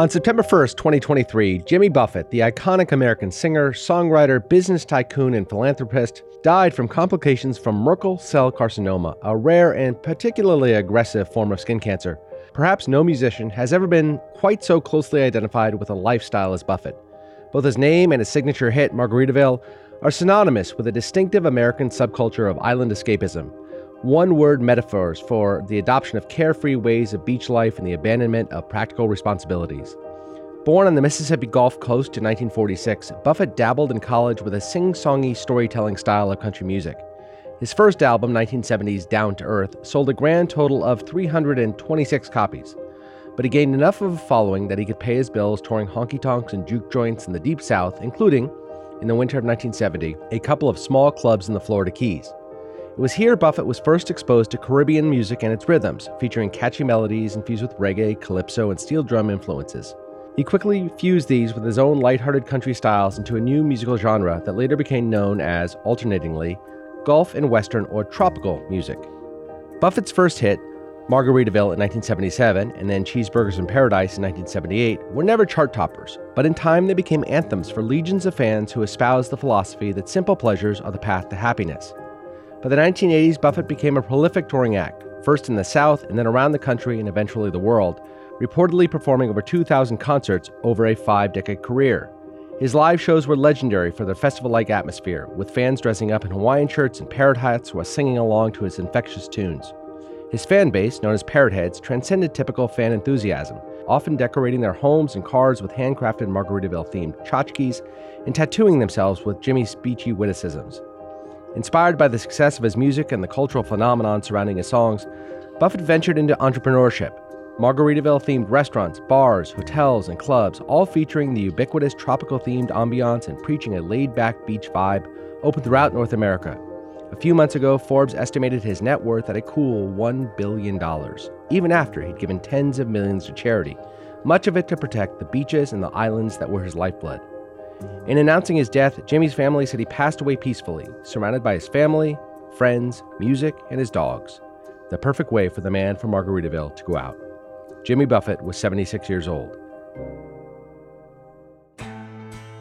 On September 1st, 2023, Jimmy Buffett, the iconic American singer, songwriter, business tycoon, and philanthropist, died from complications from Merkel cell carcinoma, a rare and particularly aggressive form of skin cancer. Perhaps no musician has ever been quite so closely identified with a lifestyle as Buffett. Both his name and his signature hit, Margaritaville, are synonymous with a distinctive American subculture of island escapism. One word metaphors for the adoption of carefree ways of beach life and the abandonment of practical responsibilities. Born on the Mississippi Gulf Coast in 1946, Buffett dabbled in college with a sing songy storytelling style of country music. His first album, 1970's Down to Earth, sold a grand total of 326 copies. But he gained enough of a following that he could pay his bills touring honky tonks and juke joints in the Deep South, including, in the winter of 1970, a couple of small clubs in the Florida Keys. It was here Buffett was first exposed to Caribbean music and its rhythms, featuring catchy melodies infused with reggae, calypso, and steel drum influences. He quickly fused these with his own lighthearted country styles into a new musical genre that later became known as, alternatingly, Gulf and Western or tropical music. Buffett's first hit, Margaritaville in 1977 and then Cheeseburgers in Paradise in 1978, were never chart toppers, but in time they became anthems for legions of fans who espoused the philosophy that simple pleasures are the path to happiness. By the 1980s, Buffett became a prolific touring act, first in the South and then around the country and eventually the world, reportedly performing over 2,000 concerts over a five decade career. His live shows were legendary for their festival like atmosphere, with fans dressing up in Hawaiian shirts and parrot hats while singing along to his infectious tunes. His fan base, known as Parrot Heads, transcended typical fan enthusiasm, often decorating their homes and cars with handcrafted Margaritaville themed tchotchkes and tattooing themselves with Jimmy's beachy witticisms. Inspired by the success of his music and the cultural phenomenon surrounding his songs, Buffett ventured into entrepreneurship. Margaritaville themed restaurants, bars, hotels, and clubs, all featuring the ubiquitous tropical themed ambiance and preaching a laid back beach vibe, opened throughout North America. A few months ago, Forbes estimated his net worth at a cool $1 billion, even after he'd given tens of millions to charity, much of it to protect the beaches and the islands that were his lifeblood. In announcing his death, Jimmy's family said he passed away peacefully, surrounded by his family, friends, music, and his dogs. The perfect way for the man from Margaritaville to go out. Jimmy Buffett was 76 years old.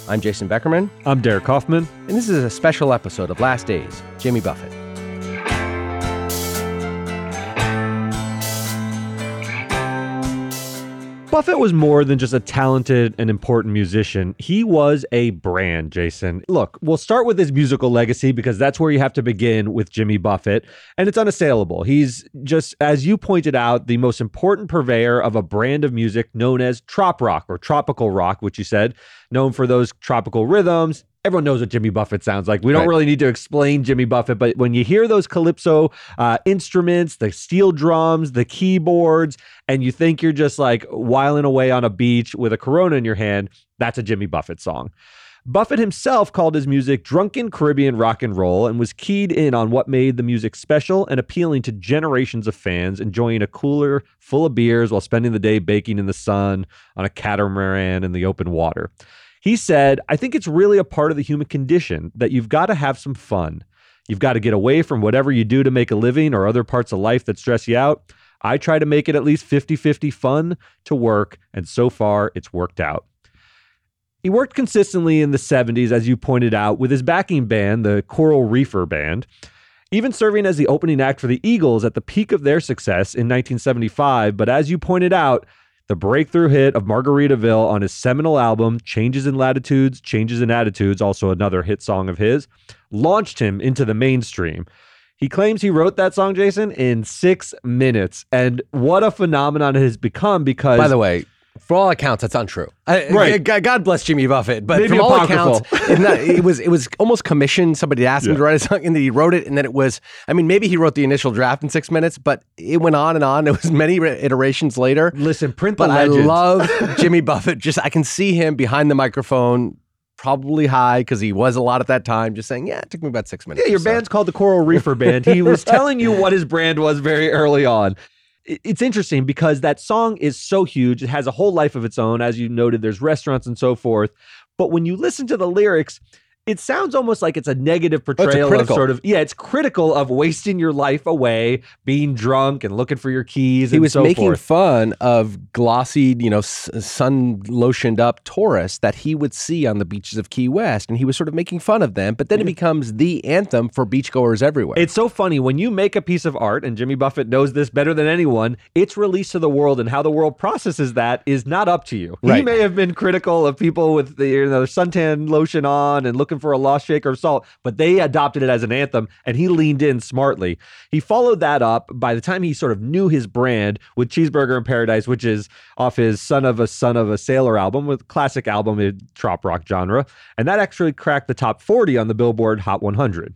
I'm Jason Beckerman, I'm Derek Kaufman. and this is a special episode of Last Days Jimmy Buffett. Buffett was more than just a talented and important musician. He was a brand, Jason. Look, we'll start with his musical legacy because that's where you have to begin with Jimmy Buffett, and it's unassailable. He's just, as you pointed out, the most important purveyor of a brand of music known as trop rock or tropical rock, which you said, known for those tropical rhythms. Everyone knows what Jimmy Buffett sounds like. We don't Right. really need to explain Jimmy Buffett, but when you hear those calypso uh, instruments, the steel drums, the keyboards, and you think you're just like whiling away on a beach with a Corona in your hand, that's a Jimmy Buffett song. Buffett himself called his music drunken Caribbean rock and roll and was keyed in on what made the music special and appealing to generations of fans enjoying a cooler full of beers while spending the day baking in the sun on a catamaran in the open water. He said, I think it's really a part of the human condition that you've got to have some fun. You've got to get away from whatever you do to make a living or other parts of life that stress you out. I try to make it at least 50 50 fun to work, and so far it's worked out. He worked consistently in the 70s, as you pointed out, with his backing band, the Coral Reefer Band, even serving as the opening act for the Eagles at the peak of their success in 1975. But as you pointed out, the breakthrough hit of Margaritaville on his seminal album, Changes in Latitudes, Changes in Attitudes, also another hit song of his, launched him into the mainstream. He claims he wrote that song, Jason, in six minutes. And what a phenomenon it has become because. By the way, for all accounts, that's untrue. I- Right. God God bless Jimmy Buffett, but Maybe from all apocryphal. accounts, it, not- it was it was almost commissioned. Somebody asked him to write a song, and then he wrote it, and then it was. I mean, maybe he wrote the initial draft in six minutes, but it went on and on. It was many iterations later. listen, print the But I love Jimmy Buffett. Just I can see him behind the microphone, probably high because he was a lot at that time. Just saying, yeah, it took me about six minutes. Yeah, your so." band's called the Coral Reefer Band. He was telling you what his brand was very early on. It's interesting because that song is so huge. It has a whole life of its own. As you noted, there's restaurants and so forth. But when you listen to the lyrics, it sounds almost like it's a negative oh, portrayal of critical. sort of yeah, it's critical of wasting your life away, being drunk and looking for your keys. He and was so making forth. fun of glossy, you know, sun lotioned up tourists that he would see on the beaches of Key West, and he was sort of making fun of them. But then it becomes the anthem for beachgoers everywhere. It's so funny when you make a piece of art, and Jimmy Buffett knows this better than anyone. It's released to the world, and how the world processes that is not up to you. He may have been critical of people with the you know, suntan lotion on and looking for a lost shaker of salt, but they adopted it as an anthem, and he leaned in smartly. He followed that up by the time he sort of knew his brand with Cheeseburger in Paradise, which is off his "Son of a Son of a Sailor" album, with classic album in trop rock genre, and that actually cracked the top 40 on the Billboard Hot 100.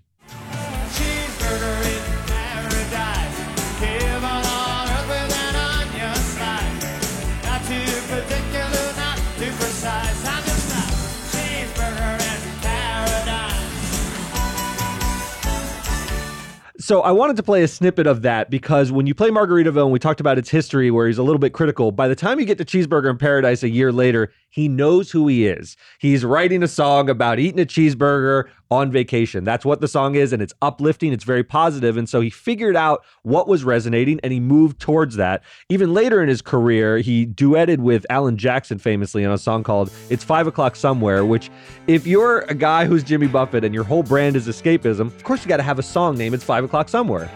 So I wanted to play a snippet of that because when you play Margaritaville and we talked about its history where he's a little bit critical, by the time you get to Cheeseburger in Paradise a year later, he knows who he is. He's writing a song about eating a cheeseburger on vacation. That's what the song is, and it's uplifting, it's very positive. And so he figured out what was resonating and he moved towards that. Even later in his career, he duetted with Alan Jackson famously on a song called It's Five O'Clock Somewhere, which, if you're a guy who's Jimmy Buffett and your whole brand is escapism, of course you got to have a song named It's Five O'Clock Somewhere.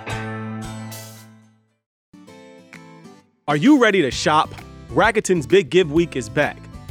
Are you ready to shop? Rakuten's Big Give Week is back.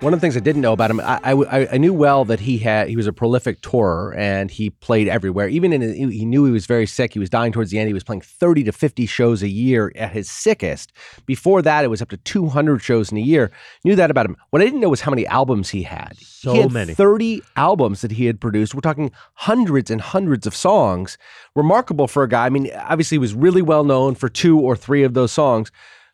One of the things I didn't know about him, I, I, I knew well that he had he was a prolific tourer and he played everywhere. Even in he knew he was very sick. He was dying towards the end. He was playing thirty to fifty shows a year at his sickest. Before that, it was up to two hundred shows in a year. Knew that about him. What I didn't know was how many albums he had. So he had many. thirty albums that he had produced. We're talking hundreds and hundreds of songs. Remarkable for a guy. I mean, obviously, he was really well known for two or three of those songs.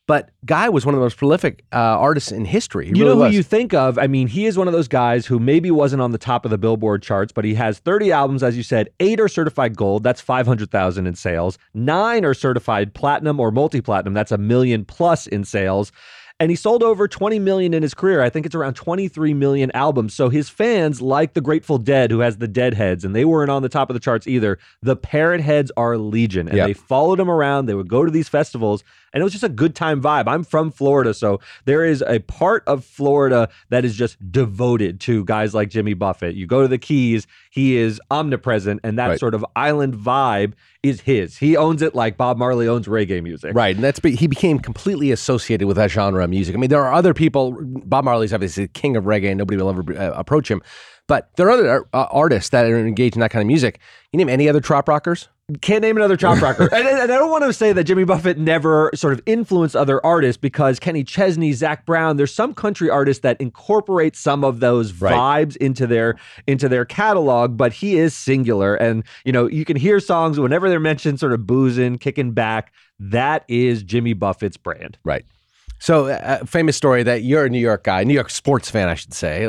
But Guy was one of the most prolific uh, artists in history. He you really know who was. you think of? I mean, he is one of those guys who maybe wasn't on the top of the Billboard charts, but he has 30 albums, as you said. Eight are certified gold. That's 500,000 in sales. Nine are certified platinum or multi-platinum. That's a million plus in sales. And he sold over 20 million in his career. I think it's around 23 million albums. So his fans, like the Grateful Dead, who has the Deadheads, and they weren't on the top of the charts either. The Parrot Heads are legion, and Yep. they followed him around. They would go to these festivals, and it was just a good time vibe. I'm from Florida, so there is a part of Florida that is just devoted to guys like Jimmy Buffett. You go to the Keys, he is omnipresent, and that Right. sort of island vibe is his. He owns it like Bob Marley owns reggae music. Right, and that's he became completely associated with that genre of music. I mean, there are other people. Bob Marley's obviously the king of reggae, and nobody will ever uh, approach him. But there are other uh, artists that are engaged in that kind of music. You name any other trop rockers? Can't name another trop rocker. and, and I don't want to say that Jimmy Buffett never sort of influenced other artists because Kenny Chesney, Zac Brown, there's some country artists that incorporate some of those Right. vibes into their into their catalog, but he is singular. And you know, you can hear songs whenever they're mentioned, sort of boozing, kicking back. That is Jimmy Buffett's brand. Right. So, uh, famous story that you're a New York guy, New York sports fan, I should say,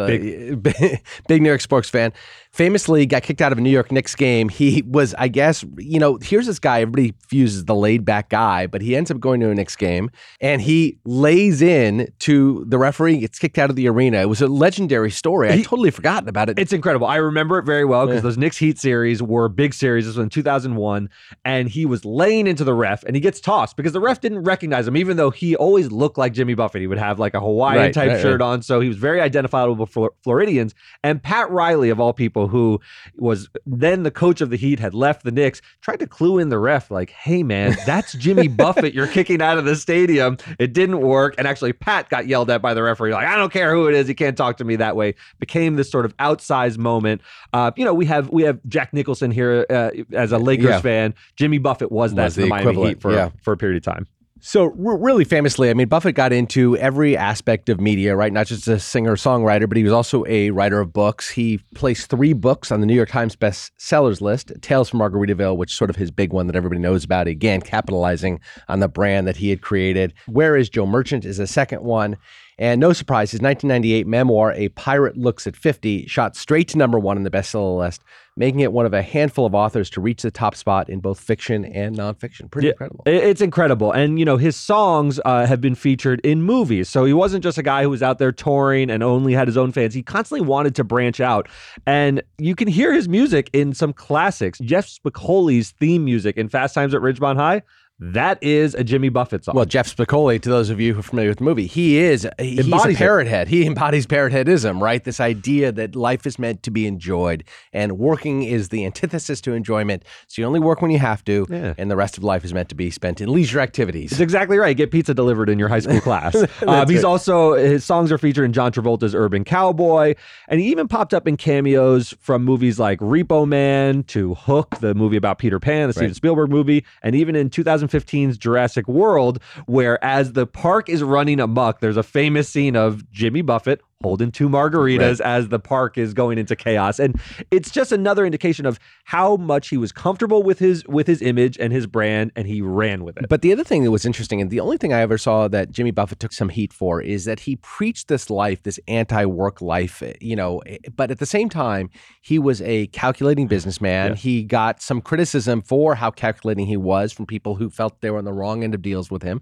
big, big New York sports fan. Famously, got kicked out of a New York Knicks game. He was, I guess, you know, here's this guy. Everybody views as the laid back guy, but he ends up going to a Knicks game and he lays in to the referee. Gets kicked out of the arena. It was a legendary story. I totally forgotten about it. It's incredible. I remember it very well because Yeah. those Knicks Heat series were big series. This was in 2001. And he was laying into the ref and he gets tossed because the ref didn't recognize him, even though he always looked like Jimmy Buffett. He would have like a Hawaiian Right, type right, shirt on. So he was very identifiable for Floridians. And Pat Riley, of all people, Who was then the coach of the Heat, had left the Knicks, tried to clue in the ref, like, hey, man, that's Jimmy Buffett you're kicking out of the stadium. It didn't work. And actually, Pat got yelled at by the referee, like, I don't care who it is. You can't talk to me that way. Became this sort of outsized moment. Uh, you know, we have we have Jack Nicholson here uh, as a Lakers Yeah. fan. Jimmy Buffett was that Was in the the Miami Heat for, yeah. for a period of time. So, re- really famously, I mean, Buffett got into every aspect of media, right? Not just a singer songwriter, but he was also a writer of books. He placed three books on the New York Times bestsellers list Tales from Margaritaville, which is sort of his big one that everybody knows about. Again, capitalizing on the brand that he had created. Where is Joe Merchant is a second one. And no surprise, his 1998 memoir, A Pirate Looks at 50, shot straight to number one on the bestseller list, making it one of a handful of authors to reach the top spot in both fiction and nonfiction. Pretty Yeah, incredible. It's incredible. And, you know, his songs uh, have been featured in movies. So he wasn't just a guy who was out there touring and only had his own fans. He constantly wanted to branch out. And you can hear his music in some classics. Jeff Spicoli's theme music in Fast Times at Ridgemont High, that is a Jimmy Buffett song. Well, Jeff Spicoli, to those of you who are familiar with the movie, he is he's a Embodies parrot head. He embodies parrot headism, right? This idea that life is meant to be enjoyed and working is the antithesis to enjoyment. So you only work when you have to, Yeah. and the rest of life is meant to be spent in leisure activities. It's exactly right. Get pizza delivered in your high school class. um, he's it. also his songs are featured in John Travolta's Urban Cowboy, and he even popped up in cameos from movies like Repo Man to Hook, the movie about Peter Pan, the Steven Spielberg movie, and even in 2015's Jurassic World, where as the park is running amok, there's a famous scene of Jimmy Buffett holding two margaritas as the park is going into chaos and it's just another indication of how much he was comfortable with his with his image and his brand and he ran with it But the other thing that was interesting, and the only thing I ever saw that Jimmy Buffett took some heat for, is that he preached this life, this anti-work life, you know. eh, But at the same time, he was a calculating businessman. Yeah. He got some criticism for how calculating he was from people who felt they were on the wrong end of deals with him.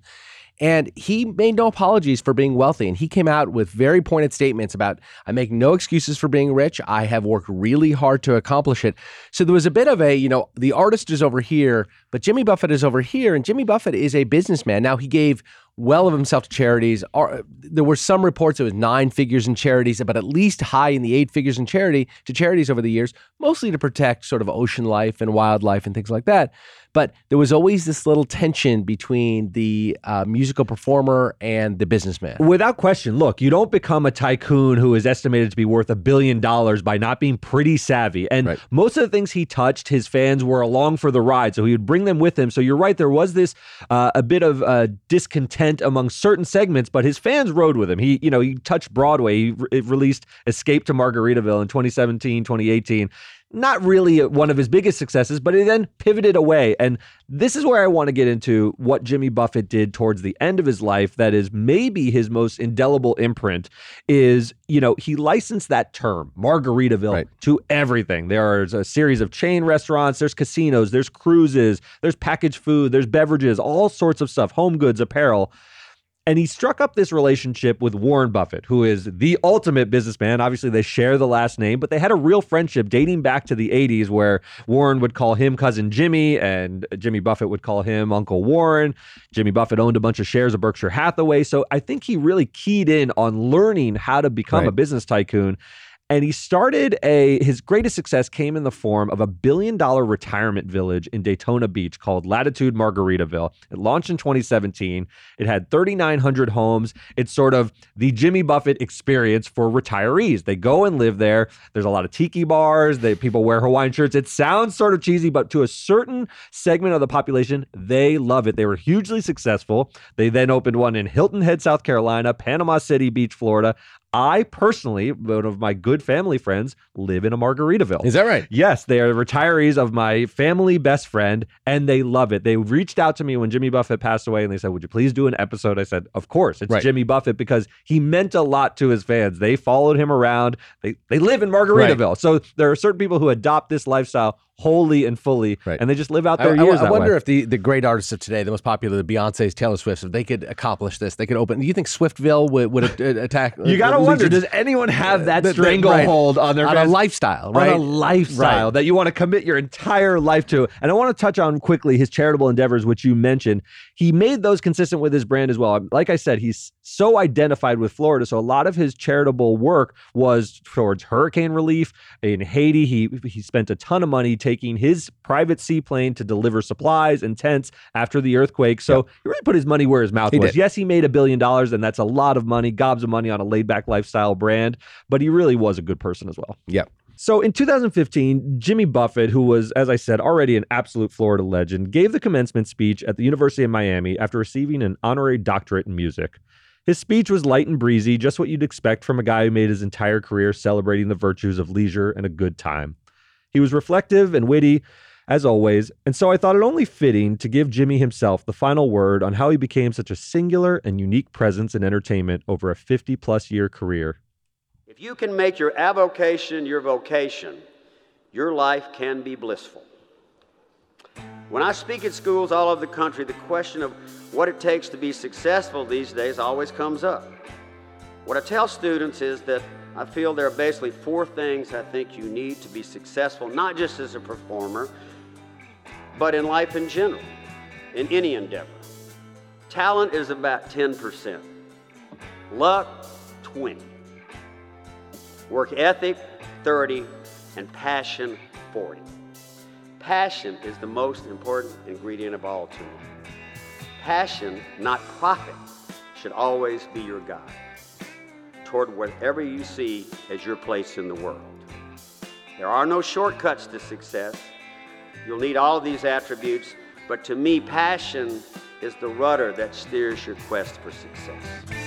And he made no apologies for being wealthy. And he came out with very pointed statements about, I make no excuses for being rich. I have worked really hard to accomplish it. So there was a bit of a, you know, the artist is over here, but Jimmy Buffett is over here. And Jimmy Buffett is a businessman. Now, he gave well of himself to charities. There were some reports it was nine figures in charities, but at least high in the eight figures in charity to charities over the years, mostly to protect sort of ocean life and wildlife and things like that. But there was always this little tension between the uh, musical performer and the businessman. Without question, look, you don't become a tycoon who is estimated to be worth a billion dollars by not being pretty savvy. And Right. most of the things he touched, his fans were along for the ride. So he would bring them with him. So you're right, there was this uh, a bit of uh, discontent among certain segments, but his fans rode with him. He, you know, he touched Broadway. He re- released Escape to Margaritaville in 2017, 2018 not really one of his biggest successes, but he then pivoted away. And this is where I want to get into what Jimmy Buffett did towards the end of his life that is maybe his most indelible imprint is, you know, he licensed that term, Margaritaville, Right. to everything. There's a series of chain restaurants, there's casinos, there's cruises, there's packaged food, there's beverages, all sorts of stuff, home goods, apparel. And he struck up this relationship with Warren Buffett, who is the ultimate businessman. Obviously, they share the last name, but they had a real friendship dating back to the 80s where Warren would call him cousin Jimmy and Jimmy Buffett would call him Uncle Warren. Jimmy Buffett owned a bunch of shares of Berkshire Hathaway. So I think he really keyed in on learning how to become Right. a business tycoon. And he started a his greatest success came in the form of a billion dollar retirement village in Daytona Beach called Latitude Margaritaville. It launched in 2017. It had 3,900 homes. It's sort of the Jimmy Buffett experience for retirees. They go and live there. There's a lot of tiki bars. They people wear Hawaiian shirts. It sounds sort of cheesy, but to a certain segment of the population, they love it. They were hugely successful. They then opened one in Hilton Head, South Carolina, Panama City Beach, Florida. I personally, one of my good family friends, live in a Margaritaville. Is that right? Yes, they are retirees of my family best friend, and they love it. They reached out to me when Jimmy Buffett passed away, and they said, "Would you please do an episode?" I said, "Of course." It's Right. Jimmy Buffett because he meant a lot to his fans. They followed him around. They they live in Margaritaville, so there are certain people who adopt this lifestyle wholly and fully, Right. and they just live out their I- years I that wonder way. if the, the great artists of today, the most popular, the Beyonce's, Taylor Swift's, if they could accomplish this, they could open. Do you think Swiftville would, would uh, attack? You gotta uh, wonder: Does anyone have that that- that- stranglehold on their on a lifestyle, right? on a lifestyle Right. that you want to commit your entire life to. And I want to touch on quickly his charitable endeavors, which you mentioned. He made those consistent with his brand as well. Like I said, he's so identified with Florida. So a lot of his charitable work was towards hurricane relief in Haiti. He he spent a ton of money taking his private seaplane to deliver supplies and tents after the earthquake. So he really put his money where his mouth He was. did. Yes, he made a billion dollars, and that's a lot of money, gobs of money on a laid back lifestyle brand, but he really was a good person as well. Yep. So in 2015, Jimmy Buffett, who was, as I said, already an absolute Florida legend, gave the commencement speech at the University of Miami after receiving an honorary doctorate in music. His speech was light and breezy, just what you'd expect from a guy who made his entire career celebrating the virtues of leisure and a good time. He was reflective and witty, as always, and so I thought it only fitting to give Jimmy himself the final word on how he became such a singular and unique presence in entertainment over a 50 plus year career. If you can make your avocation your vocation, your life can be blissful. When I speak at schools all over the country, the question of what it takes to be successful these days always comes up. What I tell students is that I feel there are basically four things I think you need to be successful, not just as a performer, but in life in general, in any endeavor. Talent is about 10%, luck, 20 work ethic 30 and passion 40 passion is the most important ingredient of all to me. Passion not profit should always be your guide toward whatever you see as your place in the world. There are no shortcuts to success. You'll need all of these attributes but to me passion is the rudder that steers your quest for success